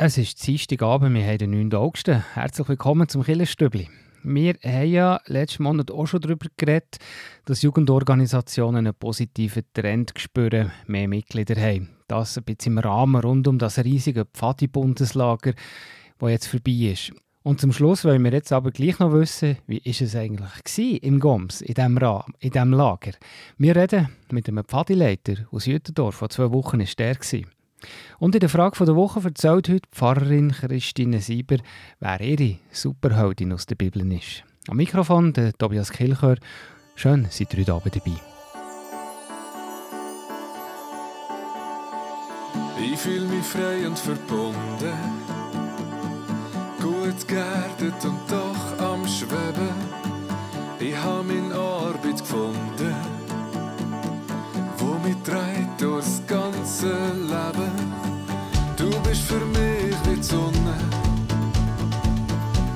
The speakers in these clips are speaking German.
Es ist Dienstagabend, wir haben den 9. August. Herzlich willkommen zum Killerstübli. Wir haben ja letzten Monat auch schon darüber geredet, dass Jugendorganisationen einen positiven Trend spüren, mehr Mitglieder haben. Das ein bisschen im Rahmen rund um das riesige Pfadi-Bundeslager, das jetzt vorbei ist. Und zum Schluss wollen wir jetzt aber gleich noch wissen, wie ist es eigentlich im Goms, in diesem, in diesem Lager. Wir reden mit einem Pfadileiter aus Jütendorf, vor zwei Wochen war der. Und in der Frage der Woche erzählt heute Pfarrerin Christine Sieber, wer ihre Superheldin aus der Bibel ist. Am Mikrofon der Tobias Kilchör. Schön, seid ihr heute Abend dabei. Ich fühle mich frei und verbunden, gut geerdet und doch am Schweben. Ich habe meine Arbeit gefunden, wo mich treibt durchs ganze Leben. Sonne.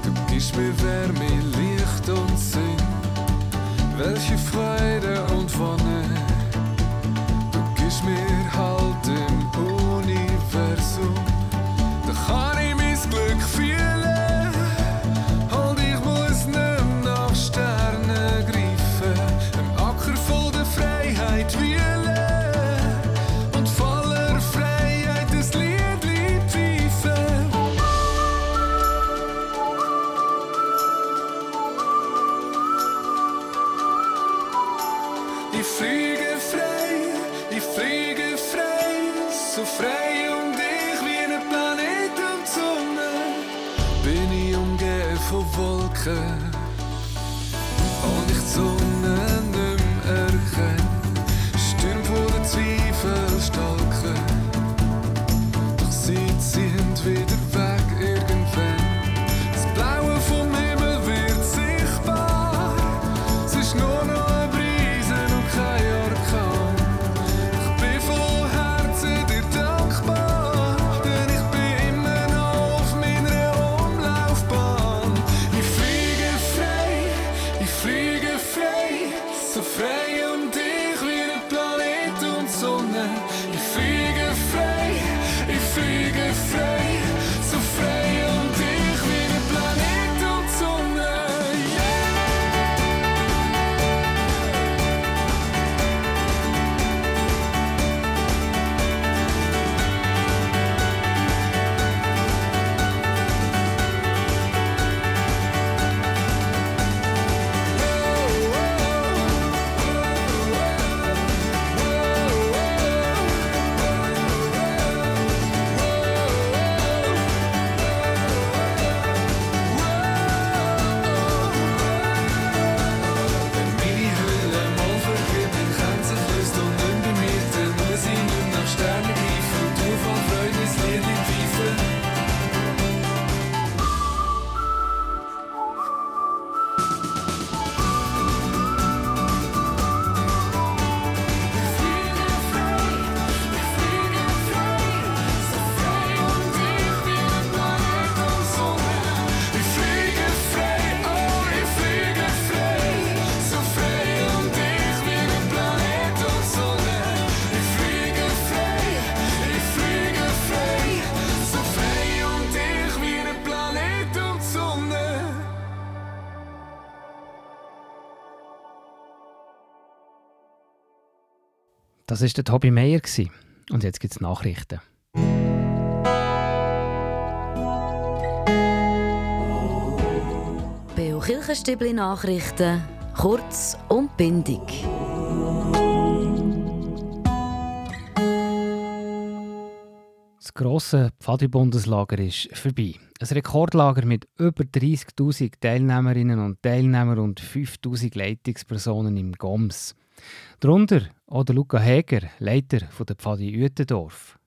Du gibst mir Wärme, Licht und Sinn. Welche Freude Das war der Tobi Meyer. Und jetzt gibt es Nachrichten. Beo Kirchenstübli Nachrichten, kurz und bindig. Das grosse Pfadi-Bundeslager ist vorbei. Ein Rekordlager mit über 30.000 Teilnehmerinnen und Teilnehmern und 5.000 Leitungspersonen im GOMS. Darunter auch der Luca Heger, Leiter der Pfadi Uetendorf.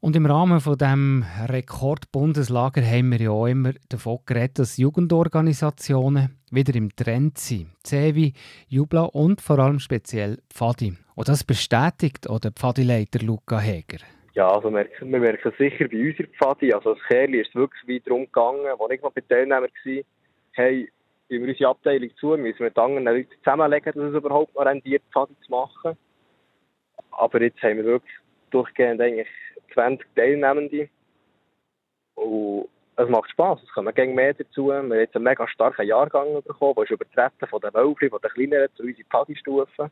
Und im Rahmen von dem Rekord-Bundeslager haben wir ja auch immer davon geredet, dass Jugendorganisationen wieder im Trend sind. Zevi, Jubla und vor allem speziell Pfadi. Und das bestätigt auch der Pfadileiter Luca Heger. Ja, also wir, wir merken sicher bei unserer Pfadi. Also das Kerli ist wirklich weit darum gegangen, wo ich noch bei Teilnehmern war, hey, wenn wir unsere Abteilung zu, müssen wir mit anderen Leuten zusammenlegen, dass es überhaupt noch rendiert, Pfadi zu machen. Aber jetzt haben wir wirklich durchgehend eigentlich 20 Teilnehmende. Und es macht Spass, es kommen gegen mehr dazu. Wir haben jetzt einen mega starken Jahrgang bekommen, der ist übertreten von den Wölfen, von den kleineren zu unseren Paddy-Stufen.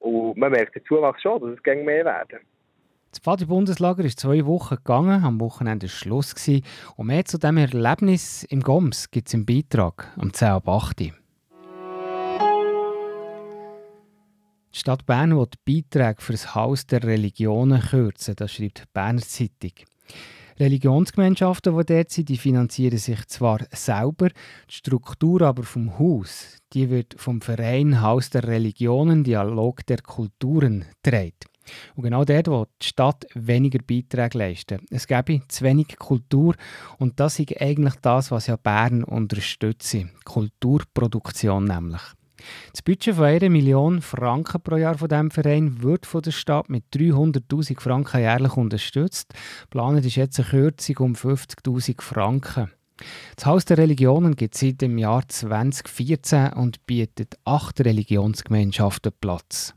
Und man merkt den Zuwachs schon, dass es gegen mehr werden. Das Pfadi-Bundeslager ist zwei Wochen gegangen, am Wochenende war Schluss. Und mehr zu diesem Erlebnis im Goms gibt es im Beitrag am 10 ab 8. Die Stadt Bern will Beiträge für das Haus der Religionen kürzen, das schreibt die Berner Zeitung. Religionsgemeinschaften, die dort sind, die finanzieren sich zwar selber, die Struktur aber vom Haus, die wird vom Verein Haus der Religionen Dialog der Kulturen getragen. Und genau dort, wo die Stadt weniger Beiträge leisten. Es gäbe zu wenig Kultur und das ist eigentlich das, was ja Bern unterstützt. Kulturproduktion nämlich. Das Budget von 1 Million Franken pro Jahr von diesem Verein wird von der Stadt mit 300'000 Franken jährlich unterstützt. Geplant ist jetzt eine Kürzung um 50'000 Franken. Das Haus der Religionen gibt seit dem Jahr 2014 und bietet acht Religionsgemeinschaften Platz.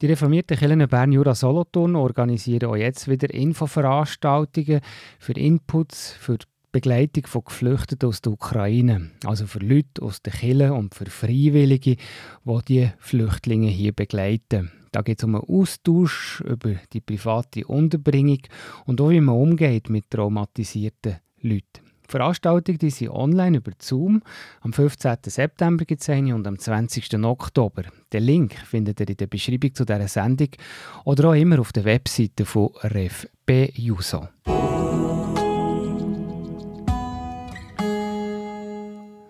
Die reformierten Kirchen Bern Jura Solothurn organisieren auch jetzt wieder Infoveranstaltungen für Inputs für die Begleitung von Geflüchteten aus der Ukraine. Also für Leute aus den Kirchen und für Freiwillige, die die Flüchtlinge hier begleiten. Da geht es um einen Austausch über die private Unterbringung und auch wie man umgeht mit traumatisierten Leuten. Die Veranstaltungen die sind online über Zoom. Am 15. September gibt es eine und am 20. Oktober. Den Link findet ihr in der Beschreibung zu dieser Sendung oder auch immer auf der Webseite von RefB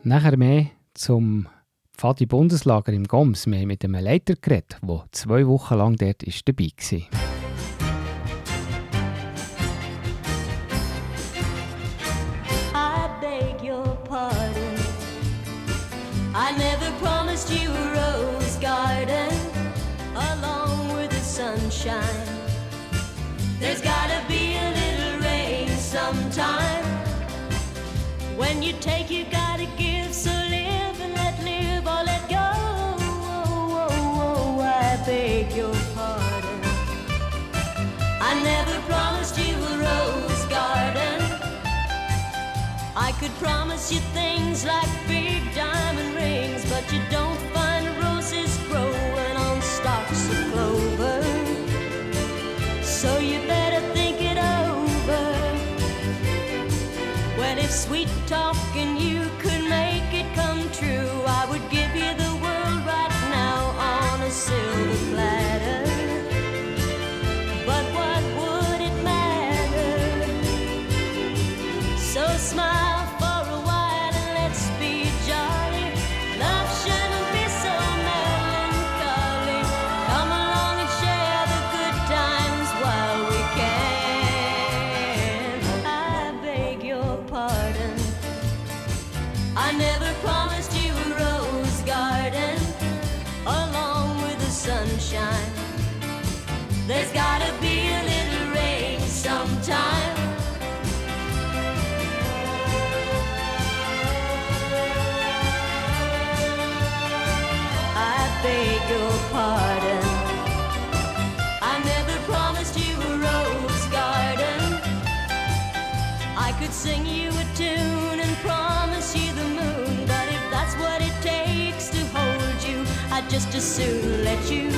Nachher mehr zum Pfadi Bundeslager im Goms. Wir haben mit einem Leiter geredet, der zwei Wochen lang dort ist dabei war. There's gotta be a little rain sometime. When you take, you gotta could promise you things like big sunshine. There's gotta be a little rain sometime. I beg your pardon. I never promised you a rose garden. I could sing you a tune and promise you the moon, but if that's what it takes to hold you, I'd just as soon let you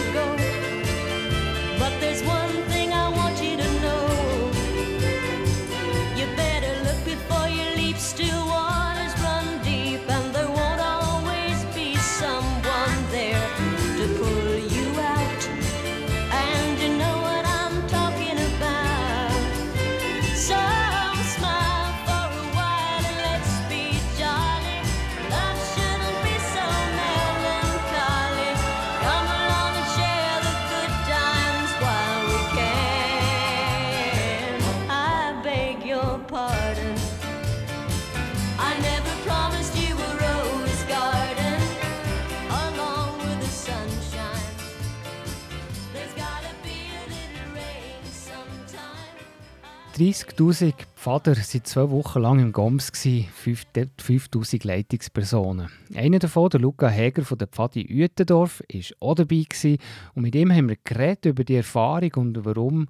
30'000 Pfader waren zwei Wochen lang im Goms, 5'000 Leitungspersonen. Einer davon, der Luca Häger von der Pfadi Uetendorf, war auch dabei und mit ihm haben wir geredet über die Erfahrung und warum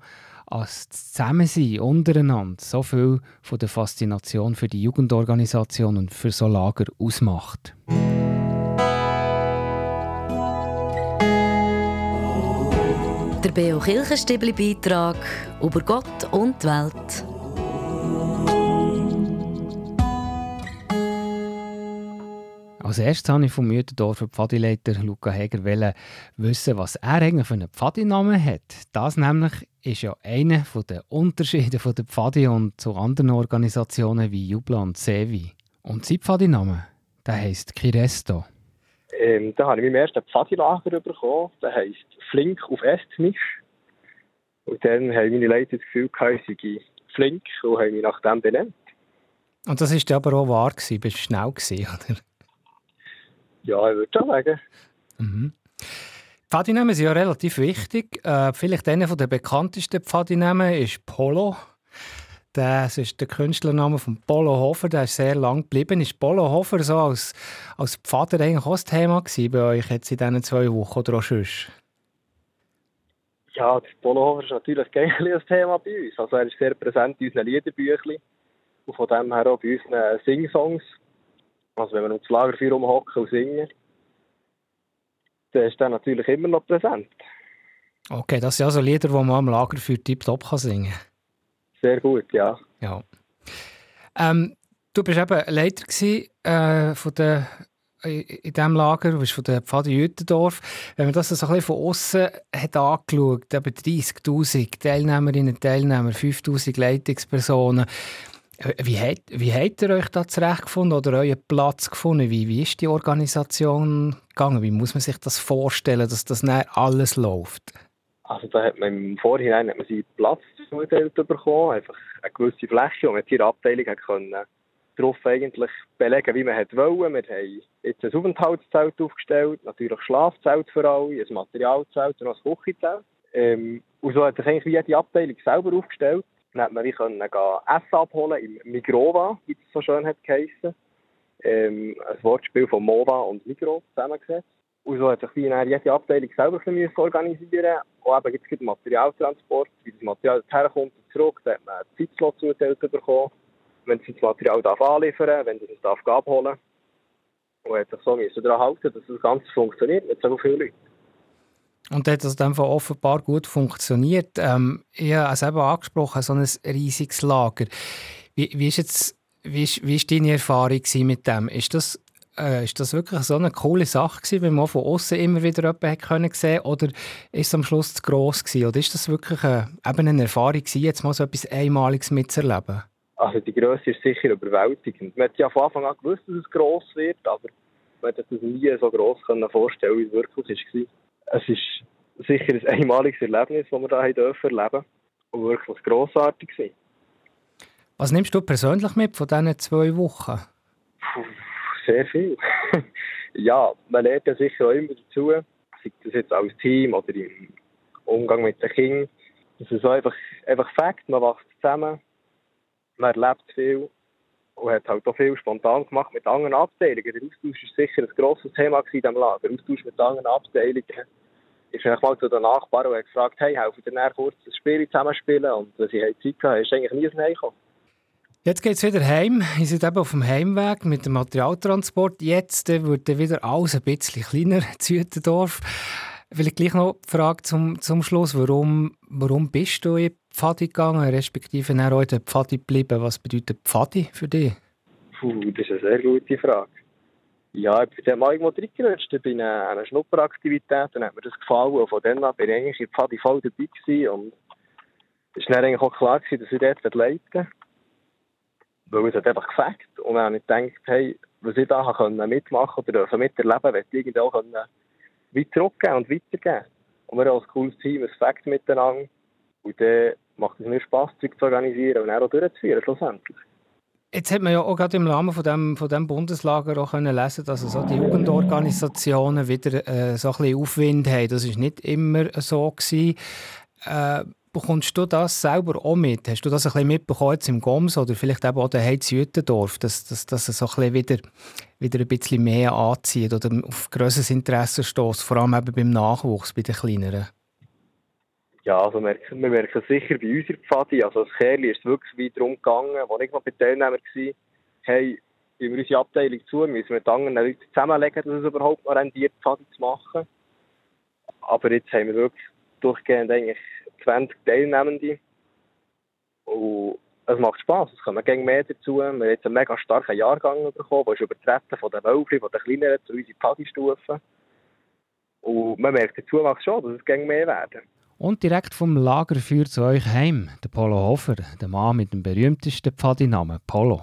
das Zusammensein untereinander so viel von der Faszination für die Jugendorganisation und für so Lager ausmacht. Der Beo Kirchenstibli Beitrag über Gott und die Welt. Als erstes wollte ich vom Mütendorfer Pfadileiter Luca Heger wissen, was er eigentlich für einen Pfadinamen hat. Das nämlich ist ja einer der Unterschiede von der Pfadi und zu anderen Organisationen wie Jubla und Sevi. Und sein Pfadinamen, der heisst Kiresto. Ähm, da habe ich meinen ersten Pfadilager bekommen. Der heisst Flink auf Estnisch. Und dann haben meine Leute das Gefühl gehabt, ich sei flink und haben mich nach dem benannt. Und das war aber auch wahr, gewesen. bist du schnell, gewesen, oder? Ja, ich würde schon sagen. Mhm. Pfadinamen sind ja relativ wichtig. Äh, vielleicht einer der bekanntesten Pfadinamen ist Polo. Das ist der Künstlername von Polo Hofer, der ist sehr lang geblieben. Ist Polo Hofer so als, als Pfader eigentlich auch das Thema bei euch jetzt in diesen zwei Wochen oder auch sonst? Ja, das Polo Hofer ist natürlich ein ein Thema bei uns. Also er ist sehr präsent in unseren Liederbüchern und von dem her auch bei unseren Sing-Songs. Also wenn wir ums Lagerfeuer rumhocken und singen, dann ist der natürlich immer noch präsent. Okay, das sind also Lieder, die man am Lagerfeuer tiptop singen kann. Sehr gut, ja. ja. Ähm, du bist eben Leiter gewesen, äh, von der, in diesem Lager, du bist von der Pfadi Jütendorf. Wenn man das so ein bisschen von außen hat angeschaut, eben 30'000 Teilnehmerinnen und Teilnehmer, 5'000 Leitungspersonen, wie habt, wie habt ihr euch da zurechtgefunden oder euren Platz gefunden? Wie, wie ist die Organisation gegangen? Wie muss man sich das vorstellen, dass das alles läuft? Also da hat man im Vorhinein hat man seinen Platz zugeteilt bekommen, einfach eine gewisse Fläche, und man die Abteilung können darauf eigentlich belegen, wie man wollte. Wir haben jetzt ein Aufenthaltszelt aufgestellt, natürlich Schlafzelt für alle, ein Materialzelt und ein Küchenzelt. Ähm, und so hat sich eigentlich jede Abteilung selber aufgestellt. Dann hat man wie können Essen abholen im Migrova, wie es so schön hat geheissen. Ähm, ein Wortspiel von Mova und Migro zusammengesetzt. Und so hat sich wie jede Abteilung selber müssen organisieren Auch eben gibt es Materialtransport, wie das Material herkommt und zurück. Da hat man einen Zeitslot zugeteilt bekommen, wenn sie das Material darf anliefern wenn sie es darf abholen Und hat sich so müssen daran halten, dass das Ganze funktioniert mit so vielen Leuten. Und hat das dann offenbar gut funktioniert. Ähm, ich habe es eben angesprochen, so ein riesiges Lager. Wie, wie, ist, jetzt, wie, ist, wie ist deine Erfahrung mit dem? Ist das, äh, ist das wirklich so eine coole Sache gewesen, wenn man von außen immer wieder jemanden können sehen oder ist es am Schluss zu gross gewesen? Oder ist das wirklich eine, eben eine Erfahrung gewesen, jetzt mal so etwas Einmaliges mitzuerleben? Also die Größe ist sicher überwältigend. Man hat ja von Anfang an gewusst, dass es gross wird, aber man hat sich nie so gross vorstellen wie es wirklich war es ist sicher ein einmaliges Erlebnis, das wir hier dürfen erleben und wirklich grossartig war. Was nimmst du persönlich mit von diesen zwei Wochen? Puh, sehr viel. ja, man lernt ja sicher auch immer dazu, sei das jetzt als Team oder im Umgang mit den Kindern. Das ist einfach, einfach Fakt, man wächst zusammen, man erlebt viel und hat halt auch viel spontan gemacht mit anderen Abteilungen. Der Austausch war sicher ein grosses Thema in diesem Lager. Der Austausch mit anderen Abteilungen ich mal zu den Nachbarn und hat gefragt, hey, helfen dir kurz das Spiel zusammenspielen? Und wenn sie Zeit hatten, ist eigentlich nie Nein gekommen. Jetzt geht es wieder heim. Ihr seid eben auf dem Heimweg mit dem Materialtransport. Jetzt wird wieder alles ein bisschen kleiner, Zütendorf. Vielleicht gleich noch die Frage zum, zum Schluss. Warum, warum bist du in die Pfadi gegangen, respektive auch in der Pfadi geblieben? Was bedeutet Pfadi für dich? Puh, das ist eine sehr gute Frage. Ja, ich bin mal irgendwo reingerutscht. Ich bin eine, eine Schnupperaktivität und hat mir das gefallen. Und von dann an bin ich eigentlich in Pfadi voll dabei. Und es war dann eigentlich auch klar dass ich dort leiten Weil es hat einfach gefällt. Und dann habe ich gedacht, hey, was ich da mitmachen oder miterleben möchte ich irgendwie auch weit zurückgeben und weitergeben. Und wir haben als cooles Team ein Fakt miteinander. Und dann macht es mir Spass, Zeug zu organisieren und auch durchzuführen, schlussendlich. Jetzt hat man ja auch gerade im Rahmen von dem, von dem Bundeslager auch können lesen, dass so die Jugendorganisationen wieder äh, so ein bisschen Aufwind haben. Das war nicht immer so gewesen. Äh, bekommst du das selber auch mit? Hast du das ein bisschen mitbekommen jetzt im Goms oder vielleicht eben auch daheim in Jütendorf, dass, dass, dass es so ein bisschen wieder, wieder ein bisschen mehr anzieht oder auf grosses Interesse stößt, vor allem eben beim Nachwuchs, bei den Kleineren? Ja, also wir, wir merken es sicher bei unserer Pfadi. Also als Kerli ist wirklich wie darum gegangen, wo ich noch bei Teilnehmern war, hey, wenn wir unsere Abteilung zu, müssen wir mit anderen Leuten zusammenlegen, dass es überhaupt noch rendiert, Pfadi zu machen. Aber jetzt haben wir wirklich durchgehend eigentlich 20 Teilnehmende. Und es macht Spass, es kommen gegen mehr dazu. Wir haben jetzt einen mega starken Jahrgang bekommen, der ist übertreten von den Wölfchen, von den kleineren zu unseren Pfadi-Stufen. Und man merkt den Zuwachs schon, dass es gegen mehr werden. Und direkt vom Lagerfeuer zu euch heim, der Polo Hofer, der Mann mit dem berühmtesten Pfadinamen, Polo.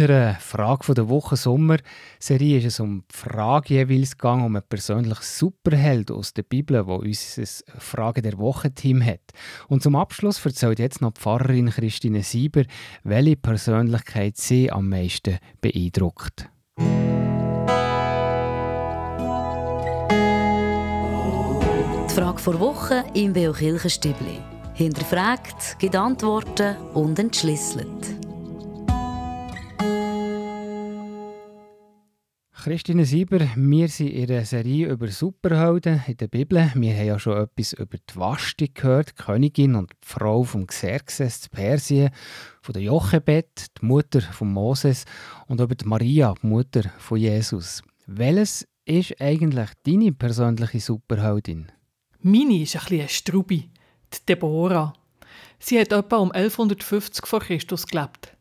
Unserer Frage der Woche Sommer-Serie ist es um die Frage jeweils gegangen, um einen persönlichen Superheld aus der Bibel, wo unser Frage der Woche-Team hat. Und zum Abschluss erzählt jetzt noch die Pfarrerin Christine Sieber, welche Persönlichkeit sie am meisten beeindruckt. Die Frage vor Woche im Beo Kirchenstübli. Hinterfragt, gibt Antworten und entschlüsselt. Christine Sieber, wir sind in einer Serie über Superhelden in der Bibel. Wir haben ja schon etwas über die Vashti gehört, die Königin und die Frau von Xerxes zu Persien, von der Jochebed, die Mutter von Moses und über die Maria, die Mutter von Jesus. Welches ist eigentlich deine persönliche Superheldin? Meine ist ein bisschen eine Strubi, die Deborah. Sie hat etwa um 1150 vor Christus gelebt.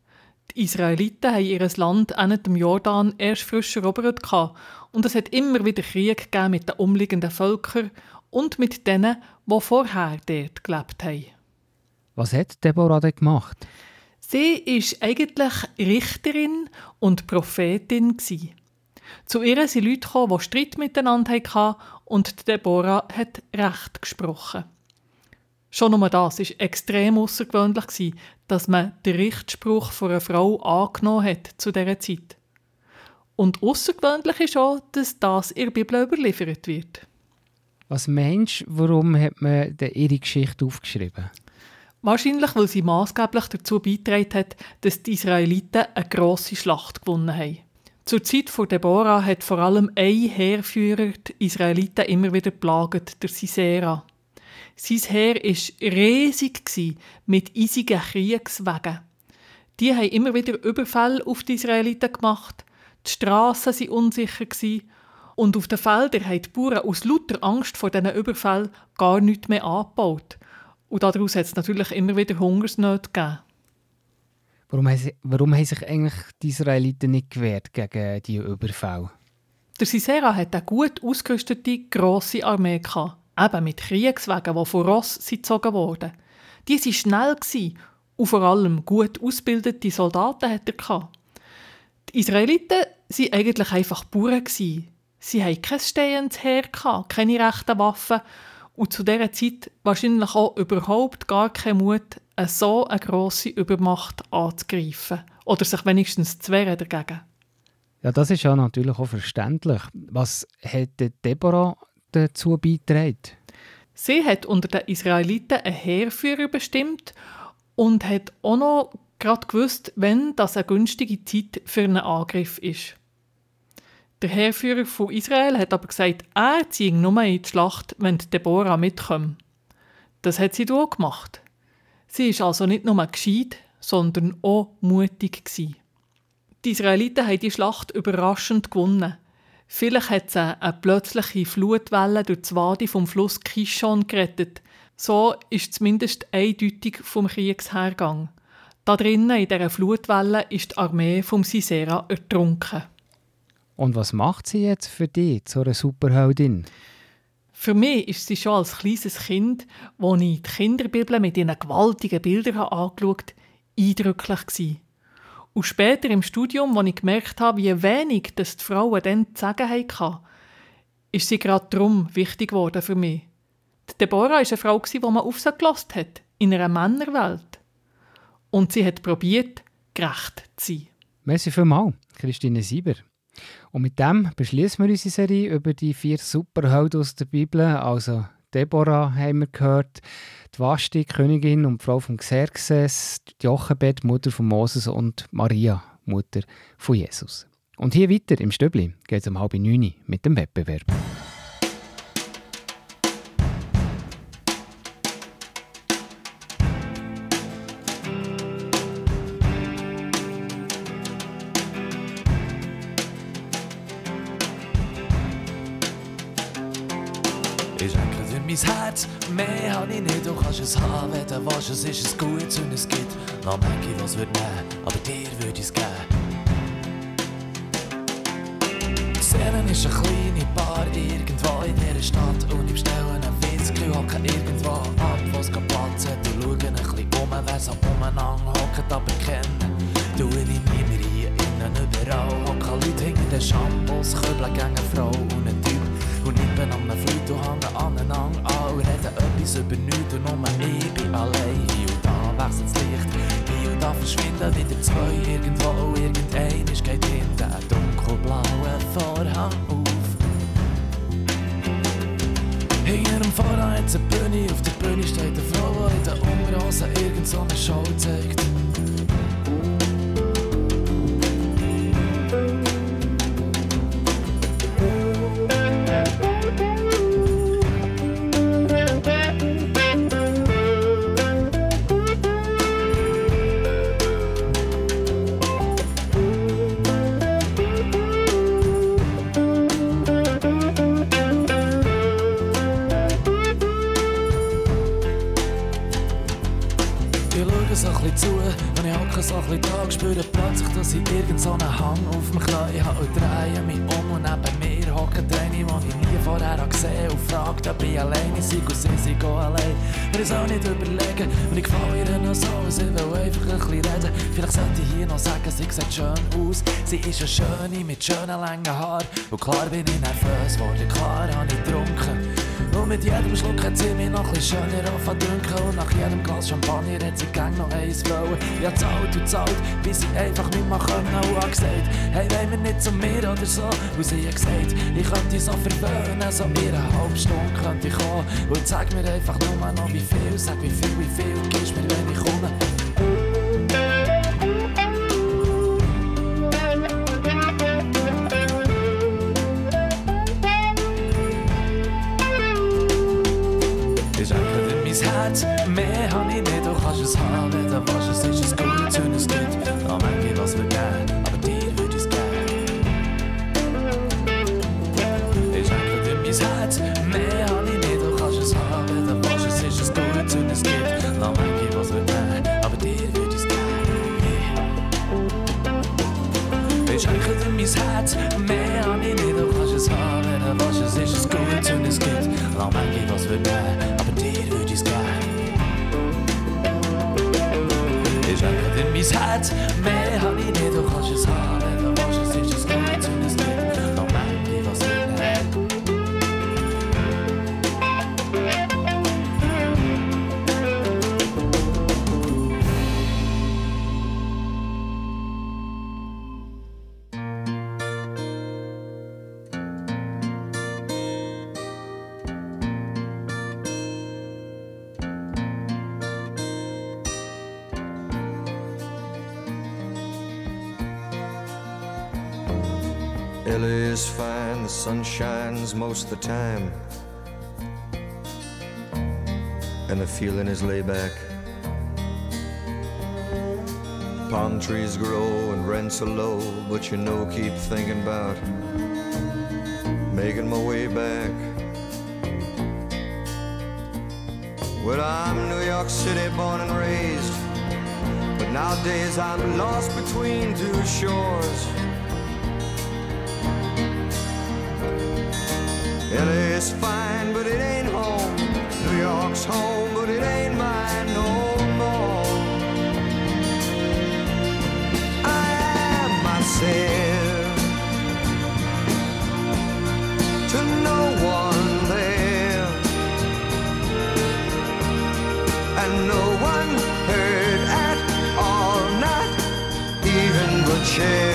Die Israeliten haben ihr Land an dem Jordan erst frisch erobert gehabt und es hat immer wieder Krieg gegeben mit den umliegenden Völkern und mit denen, die vorher dort gelebt haben. Was hat Deborah denn gemacht? Sie ist eigentlich Richterin und Prophetin. Zu ihr sind Leute gekommen, die Streit miteinander hatten und Deborah hat Recht gesprochen. Schon nur das ist extrem außergewöhnlich dass man den Richtspruch von einer Frau angenommen hat zu dieser Zeit. Und außergewöhnlich ist auch, dass das in der Bibel überliefert wird. Was meinst du, warum hat man ihre Geschichte aufgeschrieben? Wahrscheinlich, weil sie maßgeblich dazu beigetragen hat, dass die Israeliten eine grosse Schlacht gewonnen haben. Zur Zeit von Deborah hat vor allem ein Heerführer die Israeliten immer wieder plagt, der Sisera. Sein Heer war riesig mit eisigen Kriegswegen. Die haben immer wieder Überfälle auf die Israeliten gemacht, die Strassen waren unsicher und auf den Feldern haben die Bauern aus lauter Angst vor diesen Überfällen gar nichts mehr angebaut. Und daraus hat es natürlich immer wieder Hungersnöte gegeben. Warum warum haben sich eigentlich die Israeliten nicht gewehrt gegen die Überfälle? Der Sisera hat eine gut ausgerüstete, grosse Armee gehabt, eben mit Kriegswagen, die von Ross gezogen wurden. Die waren schnell und vor allem gut ausgebildete Soldaten hat er. Die Israeliten waren eigentlich einfach Bauern. Sie hatten kein stehendes Heer, keine rechten Waffen und zu dieser Zeit wahrscheinlich auch überhaupt gar kein Mut, so eine grosse Übermacht anzugreifen oder sich wenigstens zu wehren dagegen. Ja, das ist ja natürlich auch verständlich. Was denn Deborah dazu beigetragen? Sie hat unter den Israeliten einen Heerführer bestimmt und hat auch noch gerade gewusst, wenn das eine günstige Zeit für einen Angriff ist. Der Heerführer von Israel hat aber gesagt, er ziehe nur in die Schlacht, wenn Deborah mitkommt. Das hat sie auch gemacht. Sie ist also nicht nur gescheit, sondern auch mutig. Die Israeliten haben die Schlacht überraschend gewonnen. Vielleicht hat sie eine plötzliche Flutwelle durch die Wadi vom Fluss Kishon gerettet. So ist zumindest eindeutig vom Kriegshergang. Da drinnen in dieser Flutwelle ist die Armee vom Sisera ertrunken. Und was macht sie jetzt für dich zu einer Superheldin? Für mich ist sie schon als kleines Kind, wo ich die Kinderbibel mit ihren gewaltigen Bildern angeschaut habe, eindrücklich gewesen. Und später im Studium, als ich gemerkt habe, wie wenig das die Frauen dann zu sagen hatten, ist sie gerade darum wichtig geworden für mich. Die Deborah war eine Frau, die man auf sie gelassen hat, in einer Männerwelt. Und sie hat probiert, gerecht zu sein. Merci vielmals, Christine Sieber. Und mit dem beschließen wir unsere Serie über die vier Superhelden aus der Bibel. Also Deborah haben wir gehört, die Vashti, Königin und Frau von Xerxes, die Jochebed, Mutter von Moses und Maria, Mutter von Jesus. Und hier weiter im Stöbli geht es um halb neun mit dem Wettbewerb. Ich schenke dir mein Herz, mehr hab ich nicht, kannst es haben, wenn du willst, es ist es gut und es gibt noch Mäcki, was wird nehmen, aber dir würde ich's geben. Die Seele ist eine kleine Bar irgendwo in dieser Stadt und ich bestelle einen Whisky, hocke irgendwo ab, wo's keinen Platz hat und schaue ein bisschen um, wer so umeinander hockt, aber kennen tue ich niemand hier innen, überall hocken Leute hinter den Shampoos, Köbel gegen Frau und einen Und nippen an einem Fleut und hängen aneinander an und reden etwas über nichts und nur ich bin allein. Hier und da wechselt das Licht, hier und da verschwinden wieder zwei irgendwo und irgendeines geht hinter einen dunkelblauen Vorhang auf. Hinter dem Vorhang hat's eine Bühne, auf der Bühne steht eine Frau, die in den Unterhosen irgend so eine Show zeigt. Plötzlich, dass ich irgend so einen Hang auf mich Knie habe und drehe mich um und neben mir hockt eine, die ich nie vorher habe gesehen und fragt, ob ich alleine sei und sie auch allein. Mir ist auch nicht überlegen und ich gefalle ihr noch so, sie will einfach ein bisschen reden. Vielleicht sollte ich hier noch sagen, sie sieht schön aus. Sie ist eine Schöne mit schönen langen Haaren und klar bin ich nervös geworden, klar habe ich getrunken. Und mit jedem Schluck hat sie mich noch ein bisschen schöner anfangen Und nach jedem Glas Champagner hat sie gang noch eins wollen hab zahlt und zahlt, bis sie einfach nicht mehr können. Und hat gesagt, hey, wollen wir nicht zu mir oder so? Und sie hat gesagt, ich könnte so verwöhnen So in einer halben Stunde könnte ich kommen. Und sag mir einfach nur noch wie viel Sag wie viel, wie viel gibst mir, wenn ich komme Ich schenke dir mein Herz, mehr hab ich nicht, du kannst es shines most the time. And the feeling is laid back. Palm trees grow and rents are low, but you know, keep thinking about making my way back. Well, I'm New York City born and raised, but nowadays I'm lost between two shores. Is fine, but it ain't home. New York's home, but it ain't mine no more. I am myself to no one there, and no one heard at all, not even the chair.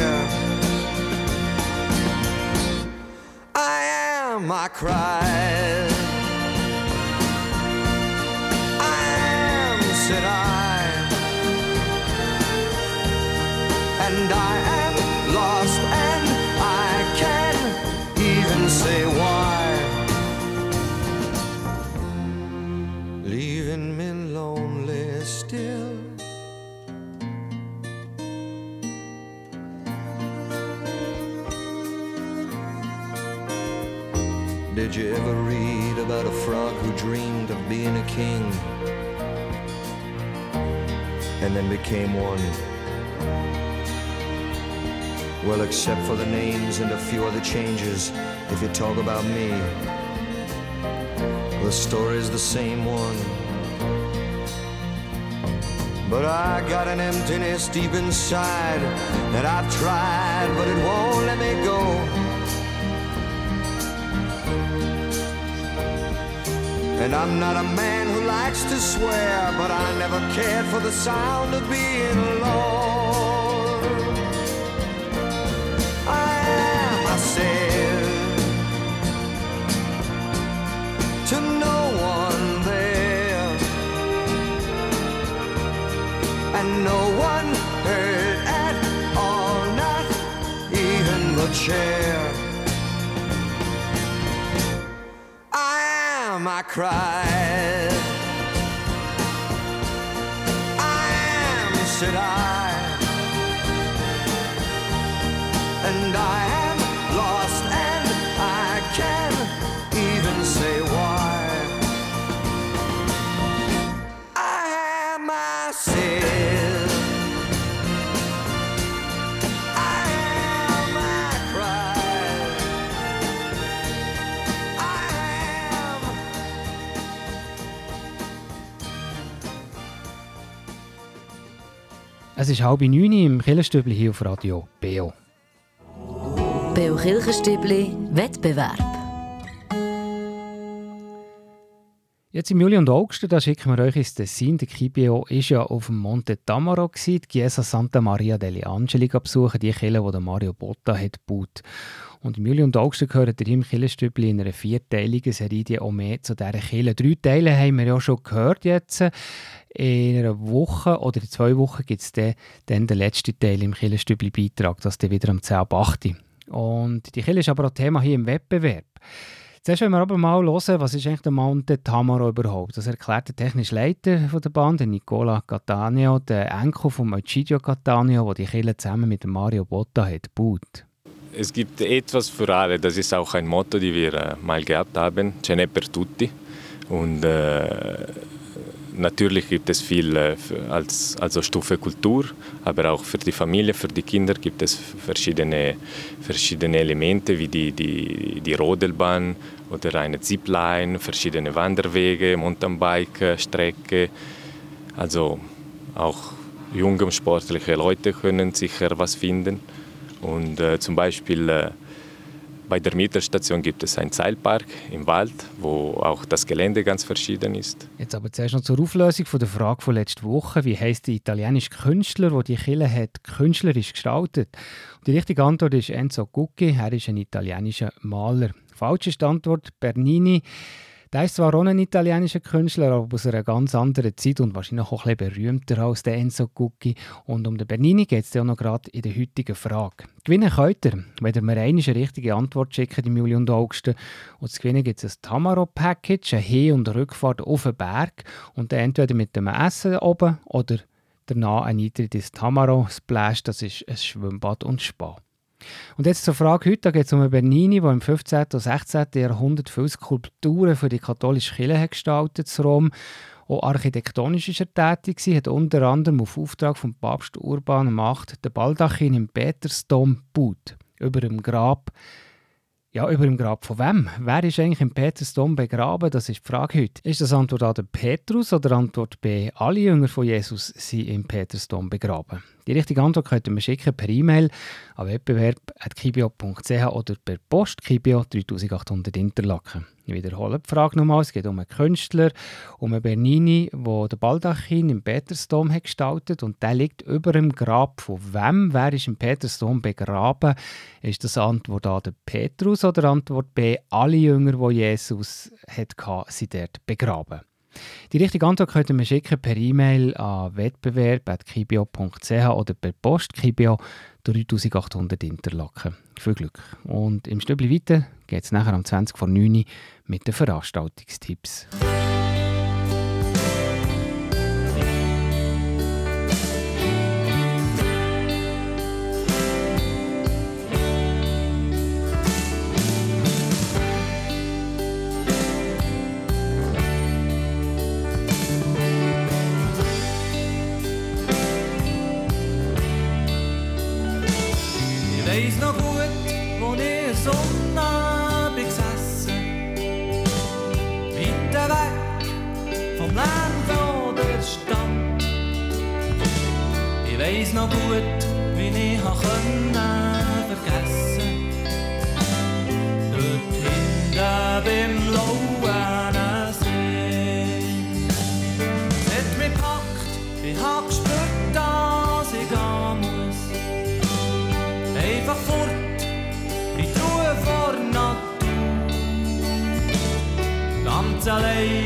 Dreamed of being a king and then became one? Well, except for the names and a few other changes, if you talk about me, the story's the same one. But I got an emptiness deep inside that I've tried, but it won't let me go. And I'm not a man who likes to swear, but I never cared for the sound of being alone. I am I said, to no one there, and no one heard at all, not even the chair. Cried. I am, said I. Es ist halb neun im Killerstübli hier auf Radio BO. Beo Kirchenstübli Wettbewerb. Jetzt im Juli und August, da schicken wir euch ins Tessin. Der Kibio war ja auf dem Monte Tamaro, die Chiesa Santa Maria degli Angeli besuchen, die Kirche, die Mario Botta hat gebaut. Und im Juli und August gehören ihr im Killerstübli in einer vierteiligen Serie auch mehr zu dieser Kirche. Drei Teile haben wir ja schon gehört jetzt. In einer Woche oder in zwei Wochen gibt es dann, dann den letzten Teil im Killerstübli-Beitrag, das dann wieder am 10 ab 8. Und die Kirche ist aber auch Thema hier im Wettbewerb. Zuerst wollen wir aber mal hören, was ist eigentlich der Monte Tamaro überhaupt? Das erklärt der technische Leiter von der Band, Nicola Cattaneo, der Enkel von Egidio Cattaneo, der die Kirche zusammen mit Mario Botta hat gebaut. Es gibt etwas für alle, das ist auch ein Motto, das wir äh, mal gehabt haben, Ce n'è per tutti. Und äh, natürlich gibt es viel äh, als also Stufe Kultur, aber auch für die Familie, für die Kinder gibt es verschiedene, verschiedene Elemente wie die, die, die Rodelbahn oder eine Zipline, verschiedene Wanderwege, Mountainbike-Strecke. Also auch junge sportliche Leute können sicher was finden. Und äh, zum Beispiel äh, bei der Mieterstation gibt es einen Seilpark im Wald, wo auch das Gelände ganz verschieden ist. Jetzt aber zuerst noch zur Auflösung von der Frage von letzter Woche. Wie heisst der italienische Künstler, der die Kirche hat, künstlerisch gestaltet? Und die richtige Antwort ist Enzo Gucci. Er ist ein italienischer Maler. Falsch ist die Antwort Bernini. Der ist zwar auch ein italienischer Künstler, aber aus einer ganz anderen Zeit und wahrscheinlich auch ein bisschen berühmter als der Enzo Gucci. Und um den Bernini geht es ja auch noch gerade in der heutigen Frage. Gewinnen könnt ihr, wenn ihr mir eine richtige Antwort schickt im Juli und August. Und zu gewinnen gibt es ein Tamaro-Package, eine Hin- und Rückfahrt auf den Berg. Und dann entweder mit dem Essen oben oder danach ein Eintritt ins Tamaro Splash, das ist ein Schwimmbad und Spa. Und jetzt zur Frage heute, da geht es um Bernini, der im 15. und 16. Jahrhundert viele Skulpturen für die katholische Kirche gestaltet in Rom. Auch architektonisch ist er tätig, hat unter anderem auf Auftrag von Papst Urban VIII. den Baldachin im Petersdom gebaut. Über dem Grab ja, über dem Grab von wem? Wer ist eigentlich im Petersdom begraben? Das ist die Frage heute. Ist das Antwort A der Petrus oder Antwort B alle Jünger von Jesus sind im Petersdom begraben? Die richtige Antwort könnt ihr mir schicken per E-Mail an wettbewerb.kibio.ch oder per Post Kibio 3800 Interlaken. Ich wiederhole die Frage nochmal. Es geht um einen Künstler, um einen Bernini, der den Baldachin im Petersdom hat gestaltet und der liegt über dem Grab von wem? Wer ist im Petersdom begraben? Ist das Antwort A der Petrus oder Antwort B alle Jünger, die Jesus hatte, sind dort begraben? Die richtige Antwort könnt ihr schicken per E-Mail an wettbewerb.kibio.ch oder per Post Kibio 3800 Interlaken. Viel Glück. Und im Stübli weiter geht es nachher um 20 vor 9 Uhr mit den Veranstaltungstipps. Ganz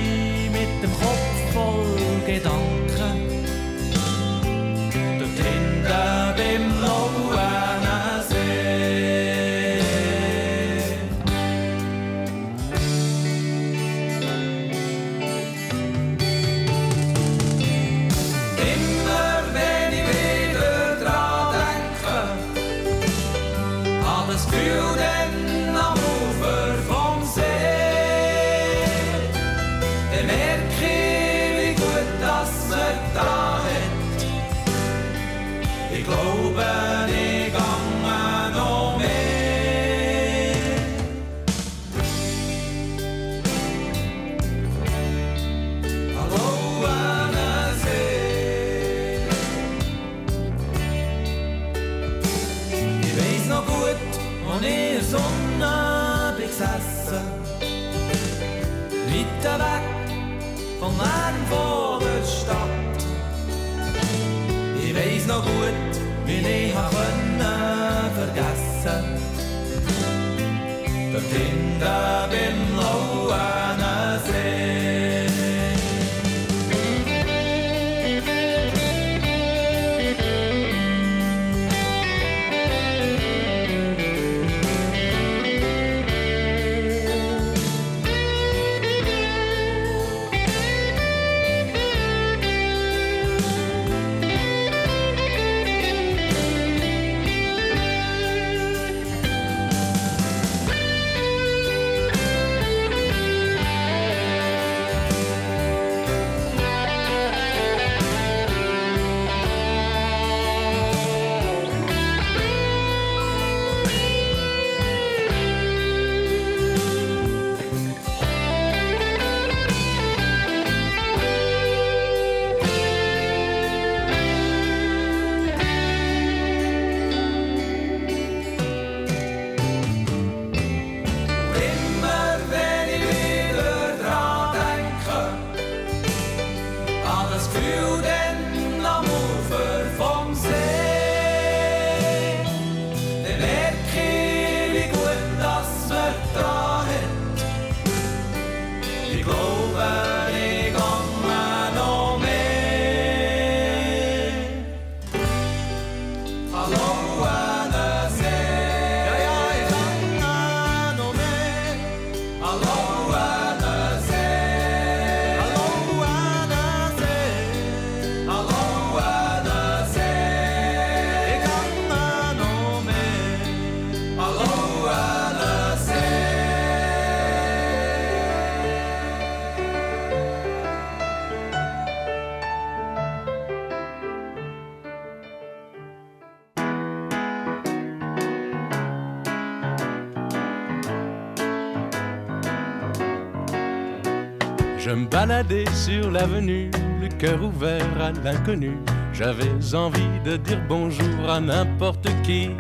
sur l'avenue, le cœur ouvert à l'inconnu. J'avais envie de dire bonjour à n'importe qui,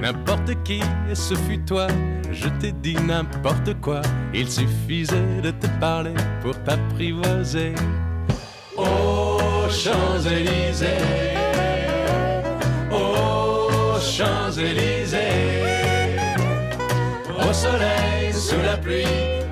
n'importe qui, et ce fut toi. Je t'ai dit n'importe quoi, il suffisait de te parler pour t'apprivoiser. Aux Champs-Élysées, aux Champs-Élysées, au soleil, sous la pluie,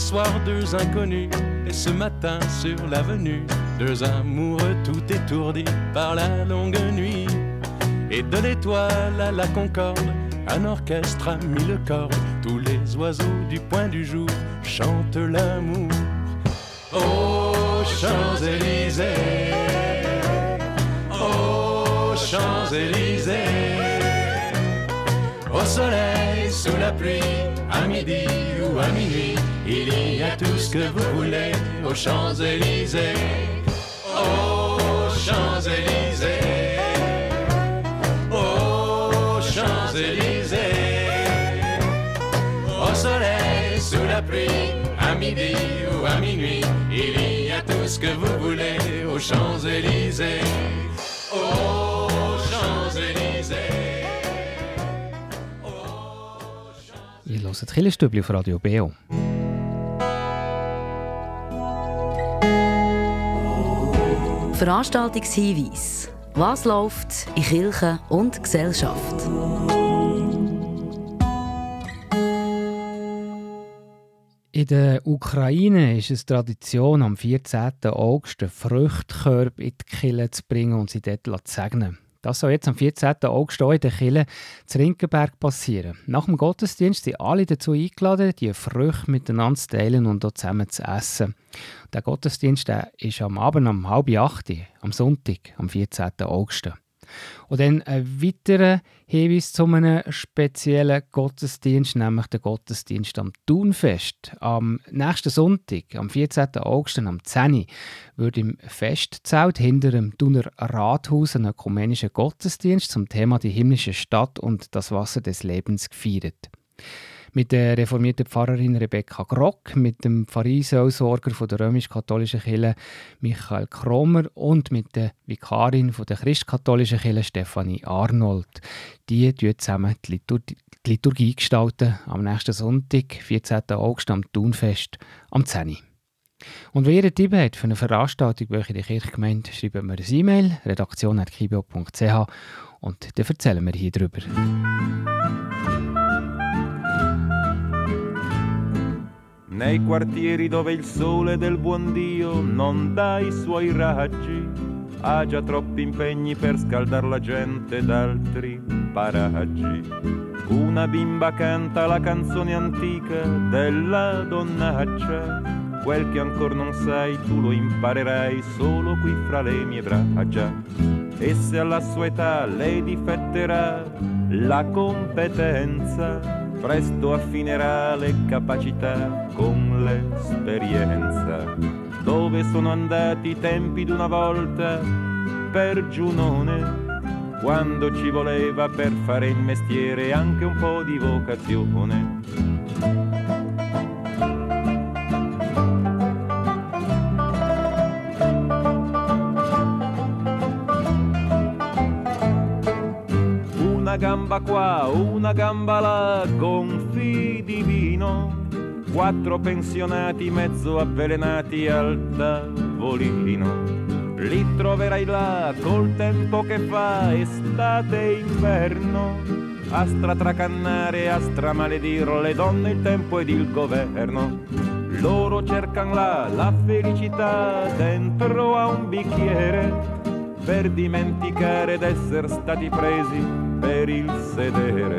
Hier soir, deux inconnus, et ce matin sur l'avenue, deux amoureux tout étourdis par la longue nuit. Et de l'étoile à la concorde, un orchestre a mis le cordes, tous les oiseaux du point du jour chantent l'amour. Aux Champs-Élysées, aux Champs-Élysées, au soleil, sous la pluie, à midi ou à minuit, il y a tout ce que vous voulez aux Champs-Élysées. Aux Champs-Élysées, aux Champs-Élysées, au soleil, sous la pluie, à midi ou à minuit, il y a tout ce que vous voulez aux Champs-Élysées. Aux Champs-Élysées. Ihr hört Killerstübli auf Radio BO. Veranstaltungshinweis. Was läuft in Kirche und Gesellschaft? In der Ukraine ist es Tradition, am 14. August einen in die Kille zu bringen und sie dort zu segnen. Das soll jetzt am 14. August in der Kille zu Rinkenberg passieren. Nach dem Gottesdienst sind alle dazu eingeladen, die Früchte miteinander zu teilen und auch zusammen zu essen. Der Gottesdienst der ist am Abend um halb acht, am Sonntag, am 14. August. Und dann ein weiterer Hinweis zu einem speziellen Gottesdienst, nämlich der Gottesdienst am Thunfest. Am nächsten Sonntag, am 14. August, am 10. Uhr, wird im Festzelt hinter dem Thuner Rathaus ein ökumenischer Gottesdienst zum Thema die himmlische Stadt und das Wasser des Lebens gefeiert mit der reformierten Pfarrerin Rebecca Grock, mit dem Pfarreiseelsorger von der römisch-katholischen Kirche Michael Kromer und mit der Vikarin der christkatholischen Kirche Stefanie Arnold. Die gestalten zusammen die Liturgie, die Liturgie gestalten am nächsten Sonntag, 14. August, am Thunfest, am 10. Und wenn ihr einen Tipp habt für eine Veranstaltung bei euch in der Kirchgemeinde, schreibt mir eine E-Mail, redaktion.kibio.ch und dann erzählen wir hier drüber. Nei quartieri dove il sole del buon Dio non dà i suoi raggi, ha già troppi impegni per scaldar la gente d'altri paraggi. Una bimba canta la canzone antica della donnaccia, quel che ancora non sai tu lo imparerai solo qui fra le mie braccia. E se alla sua età lei difetterà la competenza, presto affinerà le capacità con l'esperienza. Dove sono andati i tempi d'una volta per Giunone? Quando ci voleva per fare il mestiere anche un po' di vocazione. Qua, una gamba là, gonfi di vino. Quattro pensionati mezzo avvelenati al tavolino. Li troverai là col tempo che fa, estate e inverno. A stratracannare, a stramaledir le donne, il tempo ed il governo. Loro cercano là la felicità dentro a un bicchiere per dimenticare d'essere stati presi per il sedere.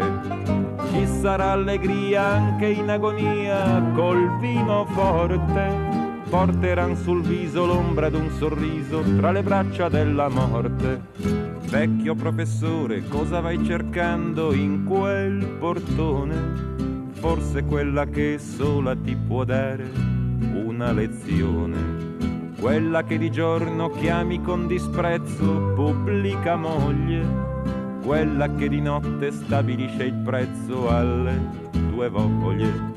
Ci sarà allegria anche in agonia col vino forte. Porteran sul viso l'ombra d'un sorriso tra le braccia della morte. Vecchio professore, cosa vai cercando in quel portone? Forse quella che sola ti può dare una lezione quella che di giorno chiami con disprezzo pubblica moglie, quella che di notte stabilisce il prezzo alle tue voglie.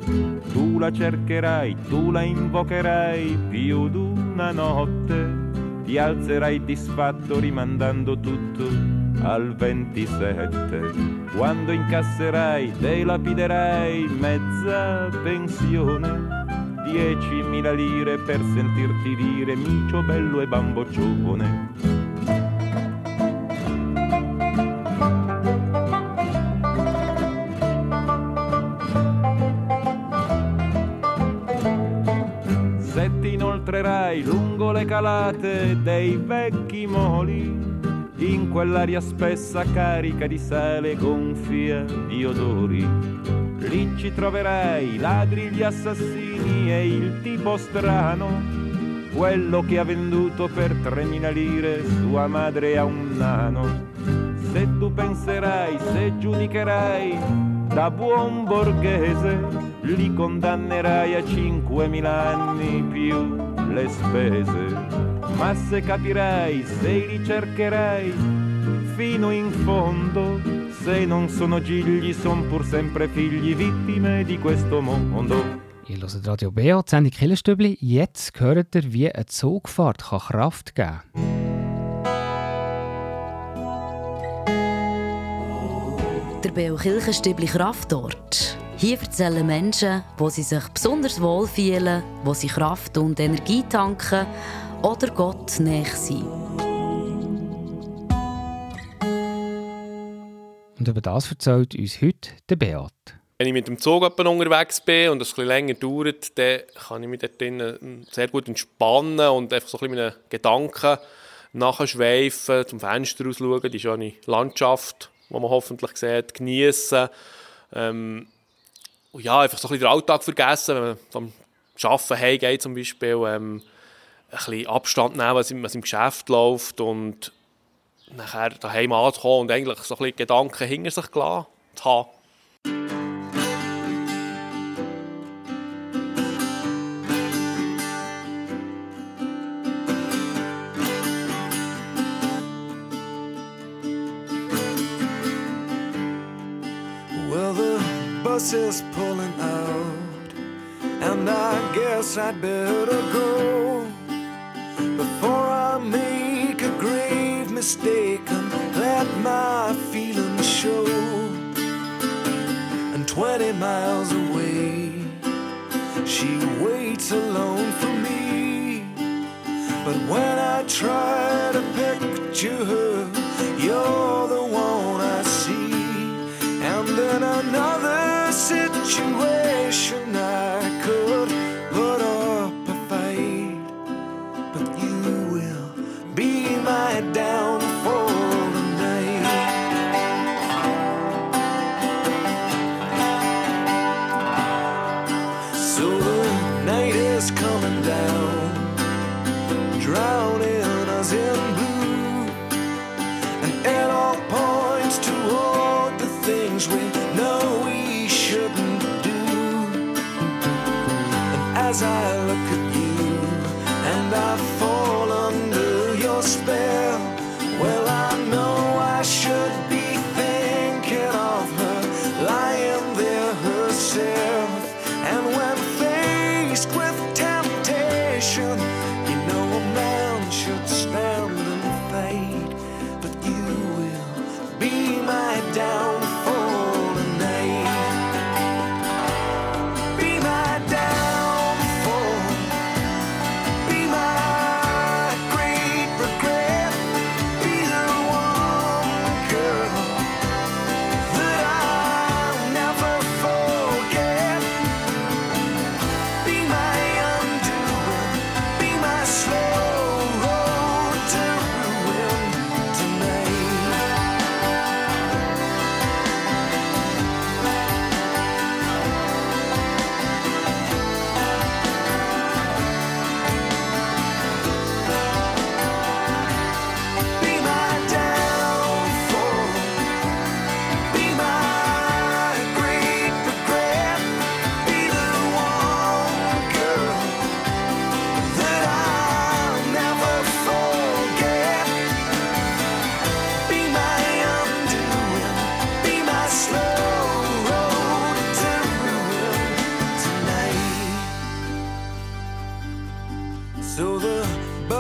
Tu la cercherai, tu la invocherai più d'una notte, ti alzerai disfatto rimandando tutto al 27. Quando incasserai, te lapiderai mezza pensione 10.000 lire per sentirti dire micio bello e bamboccione. Calate dei vecchi moli, in quell'aria spessa carica di sale gonfia di odori, lì ci troverai i ladri, gli assassini e il tipo strano, quello che ha venduto per 3.000 lire sua madre a un nano. Se tu penserai, se giudicherai da buon borghese, li condannerai a 5.000 anni più le spese. Ma se capirai, se li cercherai fino in fondo, se non sono gigli, son pur sempre figli, vittime di questo mondo. Ihr hört Radio BO, die Sendung Killerstübli. Jetzt hört ihr, wie eine Zugfahrt kann Kraft geben kann. Der Beo Kirchenstübli Kraftort. Hier erzählen Menschen, wo sie sich besonders wohl fühlen, wo sie Kraft und Energie tanken oder Gott näher sind. Und über das erzählt uns heute der Beat. Wenn ich mit dem Zug unterwegs bin und es bisschen länger dauert, dann kann ich mich dort drinnen sehr gut entspannen und einfach so ein bisschen meine Gedanken nachschweifen, zum Fenster rausschauen, die schöne Landschaft, die man hoffentlich sieht, genießen. Ähm, und ja, einfach so ein bisschen den Alltag vergessen, wenn man vom Arbeiten heimgeht zum Beispiel, ähm, ein bisschen Abstand nehmen, was im, im Geschäft läuft und nachher daheim anzukommen und eigentlich so ein bisschen Gedanken hinter sich gelassen zu haben. Well, the bus is and I guess I'd better go before I make a grave mistake and let my feelings show. And 20 miles away, she waits alone for me. But when I try to picture her, you're the one I see. And in another situation, I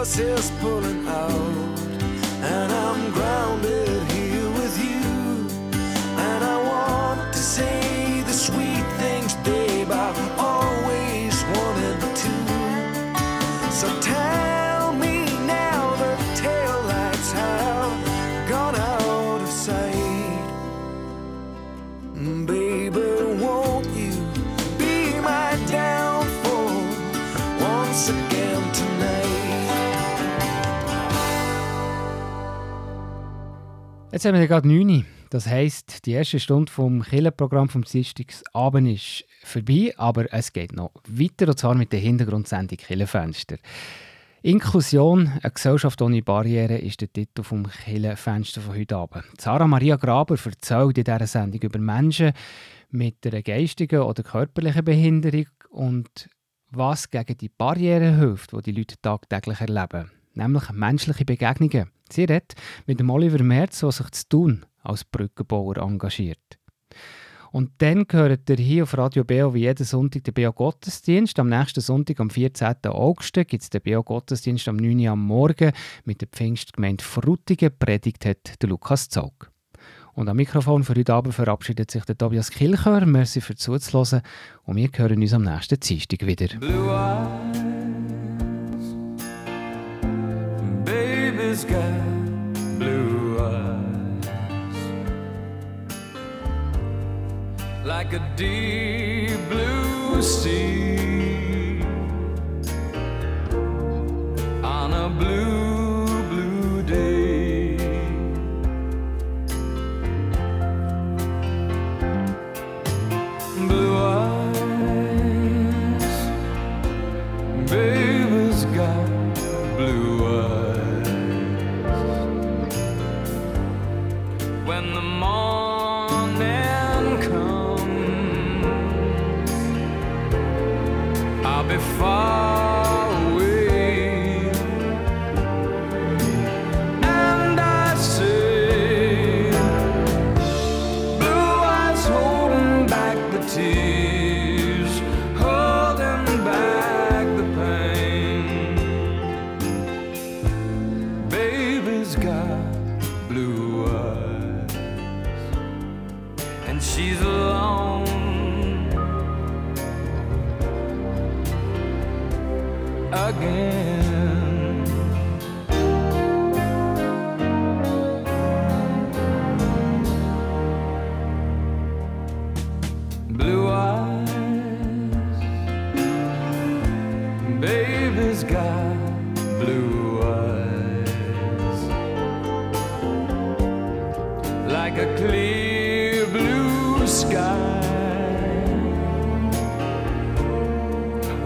bus is pulling Jetzt haben wir gerade 9 Uhr. Das heisst, die erste Stunde vom Killenprogramm vom Dienstagsabend ist vorbei, aber es geht noch weiter, und zwar mit der Hintergrundsendung Killenfenster. Inklusion, eine Gesellschaft ohne Barrieren, ist der Titel vom Killenfenster von heute Abend. Sarah Maria Graber erzählt in dieser Sendung über Menschen mit einer geistigen oder körperlichen Behinderung und was gegen die Barrieren hilft, die die Leute tagtäglich erleben, nämlich menschliche Begegnungen. Sie redet mit dem Oliver Merz, der sich zu tun als Brückenbauer engagiert. Und dann gehört ihr hier auf Radio BO wie jeden Sonntag den BO Gottesdienst. Am nächsten Sonntag, am 14. August, gibt es den BO Gottesdienst am 9. Uhr am Morgen mit der Pfingstgemeinde Frutigen. Predigt hat der Lukas Zog. Und am Mikrofon für heute Abend verabschiedet sich der Tobias Kilchör. Merci für Zuzuhören und wir hören uns am nächsten Dienstag wieder. Baby's got blue eyes. like a deep blue sea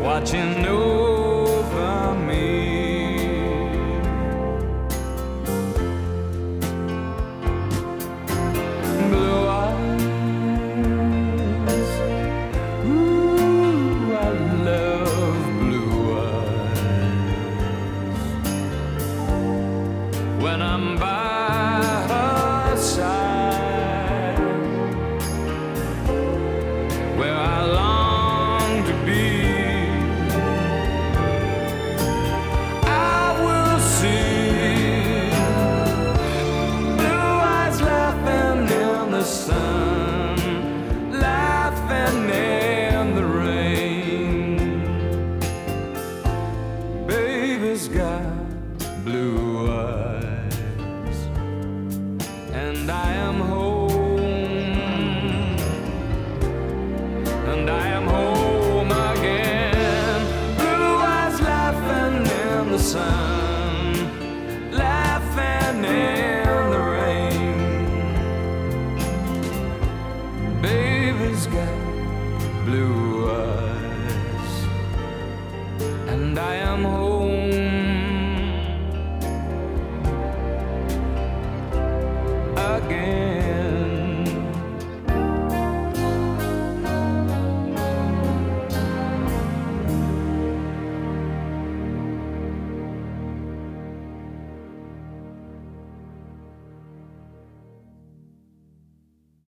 watching over